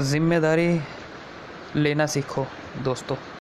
ज़िम्मेदारी लेना सीखो दोस्तों।